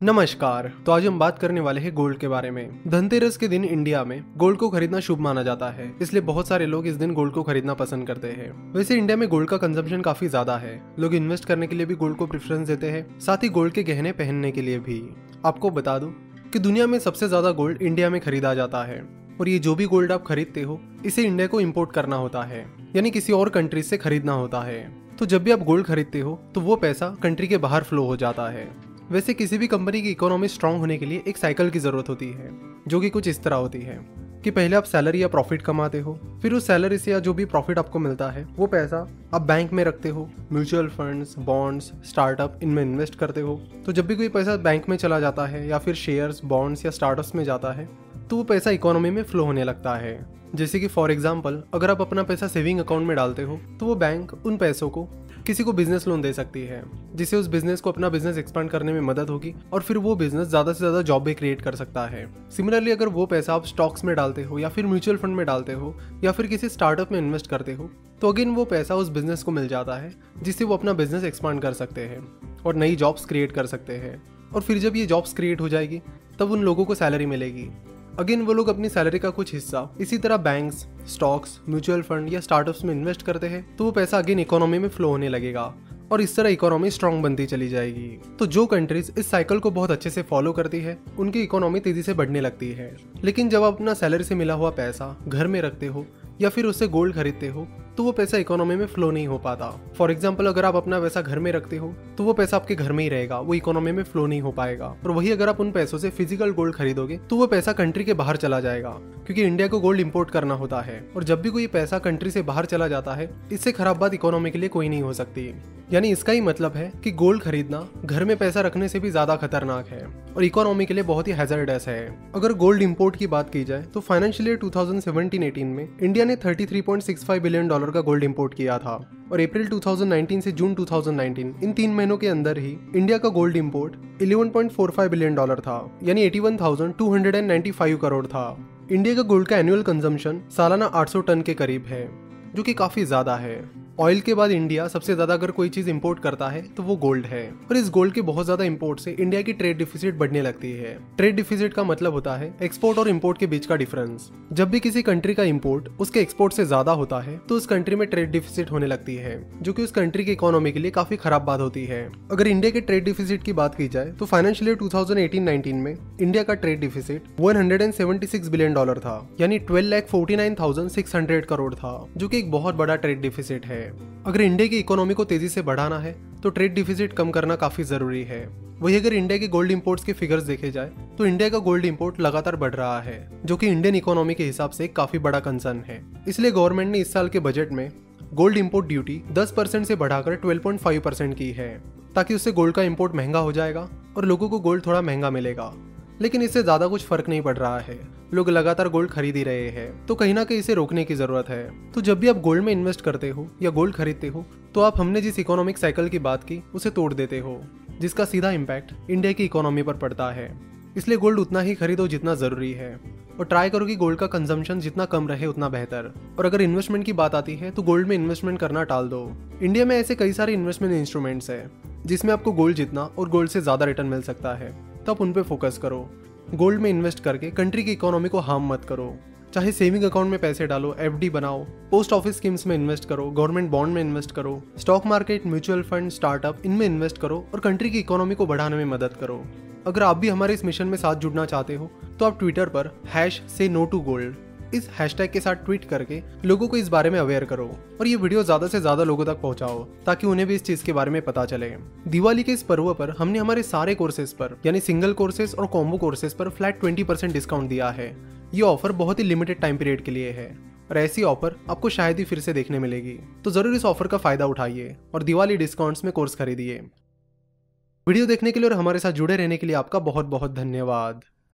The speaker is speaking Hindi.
नमस्कार। तो आज हम बात करने वाले हैं गोल्ड के बारे में। धनतेरस के दिन इंडिया में गोल्ड को खरीदना शुभ माना जाता है, इसलिए बहुत सारे लोग इस दिन गोल्ड को खरीदना पसंद करते हैं। वैसे इंडिया में गोल्ड का कंजम्पशन काफ़ी ज़्यादा है, लोग इन्वेस्ट करने के लिए भी गोल्ड को प्रेफरेंस देते हैं, साथ ही गोल्ड के गहने पहनने के लिए भी। आपको बता दूँ कि दुनिया में सबसे ज़्यादा गोल्ड इंडिया में खरीदा जाता है, और ये जो भी गोल्ड आप खरीदते हो, इसे इंडिया को इम्पोर्ट करना होता है, यानी किसी और कंट्री से खरीदना होता है। तो जब भी आप गोल्ड खरीदते हो तो वो पैसा कंट्री के बाहर फ्लो हो जाता है। वैसे किसी भी कंपनी की इकोनॉमी स्ट्रांग होने के लिए एक साइकिल की ज़रूरत होती है, जो कि कुछ इस तरह होती है कि पहले आप सैलरी या प्रॉफिट कमाते हो, फिर उस सैलरी से या जो भी प्रॉफिट आपको मिलता है, वो पैसा आप बैंक में रखते हो म्यूचुअल फंड्स बॉन्ड्स स्टार्टअप इनमें इन्वेस्ट करते हो। तो जब भी कोई पैसा बैंक में चला जाता है या फिर शेयर्स बॉन्ड्स या स्टार्टअप्स में जाता है तो वो पैसा इकोनॉमी में फ्लो होने लगता है। जैसे कि फॉर एग्ज़ाम्पल अगर आप अपना पैसा सेविंग अकाउंट में डालते हो तो वो बैंक उन पैसों को किसी को बिज़नेस लोन दे सकती है जिससे उस बिज़नेस को अपना बिज़नेस एक्सपांड करने में मदद होगी और फिर वो बिज़नेस ज़्यादा से ज़्यादा जॉब भी क्रिएट कर सकता है। सिमिलरली अगर वो पैसा आप स्टॉक्स में डालते हो या फिर म्यूचुअल फंड में डालते हो या फिर किसी स्टार्टअप में इन्वेस्ट करते हो तो अगेन वो पैसा उस बिज़नेस को मिल जाता है, जिससे वो अपना बिज़नेस एक्सपांड कर सकते हैं और नई जॉब्स क्रिएट कर सकते हैं। और फिर जब ये जॉब्स क्रिएट हो जाएगी, तब उन लोगों को सैलरी मिलेगी। अगेन वो लोग अपनी सैलरी का कुछ हिस्सा इसी तरह बैंक्स स्टॉक्स म्यूचुअल फंड या स्टार्टअप्स में इन्वेस्ट करते हैं तो वो पैसा अगेन इकोनॉमी में फ्लो होने लगेगा और इस तरह इकोनॉमी स्ट्रांग बनती चली जाएगी। तो जो कंट्रीज़ इस साइकिल को बहुत अच्छे से फॉलो करती है, उनकी इकोनॉमी तेज़ी से बढ़ने लगती है। लेकिन जब आप अपना सैलरी से मिला हुआ पैसा घर में रखते हो या फिर उससे गोल्ड खरीदते हो तो वो पैसा इकोनॉमी में फ्लो नहीं हो पाता। फॉर एग्ज़ाम्पल अगर आप अपना पैसा घर में रखते हो तो वो पैसा आपके घर में ही रहेगा, वो इकोनॉमी में फ्लो नहीं हो पाएगा। और वही अगर आप उन पैसों से फ़िज़िकल गोल्ड खरीदोगे तो वो पैसा कंट्री के बाहर चला जाएगा, क्योंकि इंडिया को गोल्ड इम्पोर्ट करना होता है। और जब भी कोई पैसा कंट्री से बाहर चला जाता है, इससे खराब बात इकोनॉमी के लिए कोई नहीं हो सकती। यानी इसका ही मतलब है कि गोल्ड खरीदना घर में पैसा रखने से भी ज़्यादा खतरनाक है और इकोनॉमी के लिए बहुत ही हैजर्डस है। अगर गोल्ड इंपोर्ट की बात की जाए तो फाइनेंशियल ईयर 2017-18 में इंडिया ने 33.65 बिलियन डॉलर का गोल्ड इंपोर्ट किया था और अप्रैल 2019 से जून 2019 इन तीन महीनों के अंदर ही इंडिया का गोल्ड इंपोर्ट 11.45 बिलियन डॉलर था यानी 81,295 करोड़ था। इंडिया का गोल्ड का एनुअल कंजम्पशन सालाना 800 टन के करीब है जो कि काफ़ी ज़्यादा है। ऑयल के बाद इंडिया सबसे ज़्यादा अगर कोई चीज़ इंपोर्ट करता है तो वो गोल्ड है। और इस गोल्ड के बहुत ज़्यादा इंपोर्ट से इंडिया की ट्रेड डिफिसिट बढ़ने लगती है। ट्रेड डिफिसिट का मतलब होता है एक्सपोर्ट और इम्पोर्ट के बीच का डिफरेंस जब भी किसी कंट्री का इम्पोर्ट उसके एक्सपोर्ट से ज़्यादा होता है तो उस कंट्री में ट्रेड डिफिसिट होने लगती है, जो की उस कंट्री की इकोनॉमी के लिए काफ़ी खराब बात होती है। अगर इंडिया के ट्रेड डिफिसिट की बात की जाए तो फाइनेंशियल ईयर 2018-19 में इंडिया का ट्रेड डिफिसिट 176 बिलियन डॉलर था, यानी ट्वेल्व लैख फोर्टी करोड़ था, जो की एक बहुत बड़ा ट्रेड डिफिसिट है। अगर इंडिया की इकोनॉमी को तेज़ी से बढ़ाना है तो ट्रेड डिफिजिट कम करना काफ़ी ज़रूरी है। वही अगर इंडिया के गोल्ड इंपोर्ट्स के फिगर्स देखे जाए तो इंडिया का गोल्ड इंपोर्ट लगातार बढ़ रहा है, जो कि इंडियन इकोनॉमी के हिसाब से काफ़ी बड़ा कंसर्न है। इसलिए गवर्नमेंट ने इस साल के बजट में गोल्ड इंपोर्ट ड्यूटी 10 परसेंट से बढ़ाकर 12.5 परसेंट की है, ताकि उससे गोल्ड का इंपोर्ट महँगा हो जाएगा और लोगों को गोल्ड थोड़ा महँगा मिलेगा। लेकिन इससे ज़्यादा कुछ फ़र्क नहीं पड़ रहा है। लोग लगातार गोल्ड खरीद ही रहे हैं। तो कहीं ना कहीं इसे रोकने की ज़रूरत है। तो जब भी आप गोल्ड में इन्वेस्ट करते हो या गोल्ड खरीदते हो तो आप हमने जिस इकोनॉमिक साइकिल की बात की, उसे तोड़ देते हो, जिसका सीधा इम्पैक्ट इंडिया की इकोनॉमी पर पड़ता है। इसलिए गोल्ड उतना ही खरीदो जितना ज़रूरी है। और ट्राई करो कि गोल्ड का कंजम्पशन जितना कम रहे, उतना बेहतर। और अगर इन्वेस्टमेंट की बात आती है तो गोल्ड में इन्वेस्टमेंट करना टाल दो। इंडिया में ऐसे कई सारे इन्वेस्टमेंट इंस्ट्रूमेंट्स है, जिसमें आपको गोल्ड जितना और गोल्ड से ज़्यादा रिटर्न मिल सकता है। तो आप उन पे फोकस करो। गोल्ड में इन्वेस्ट करके कंट्री की इकोनॉमी को हार्म मत करो। चाहे सेविंग अकाउंट में पैसे डालो, एफडी बनाओ, पोस्ट ऑफ़िस स्कीम्स में इन्वेस्ट करो, गवर्नमेंट बॉन्ड में इन्वेस्ट करो, stock market, mutual fund, startup, इनमें इन्वेस्ट करो और कंट्री की इकोनॉमी को बढ़ाने में मदद करो। अगर आप भी हमारे इस मिशन में साथ जुड़ना चाहते हो तो आप ट्विटर पर हैश से नो टू गोल्ड। इस हैशटैग के साथ ट्वीट करके लोगों को इस बारे में अवेयर करो और ये वीडियो ज़्यादा से ज़्यादा लोगों तक पहुंचाओ, ताकि उन्हें भी इस चीज़ के बारे में पता चले। दिवाली के इस पर्व पर हमने हमारे सारे कोर्सेज पर, यानी सिंगल कोर्सेज और कॉम्बो कोर्सेज पर फ्लैट ट्वेंटी डिस्काउंट दिया है। ये ऑफ़र बहुत ही लिमिटेड टाइम पीरियड के लिए है और ऐसी ऑफ़र आपको शायद ही फिर से देखने मिलेगी। तो ज़रूर इस ऑफ़र का फ़ायदा उठाइए और दिवाली डिस्काउंट्स में कोर्स खरीदिए। वीडियो देखने के लिए और हमारे साथ जुड़े रहने के लिए आपका बहुत बहुत धन्यवाद।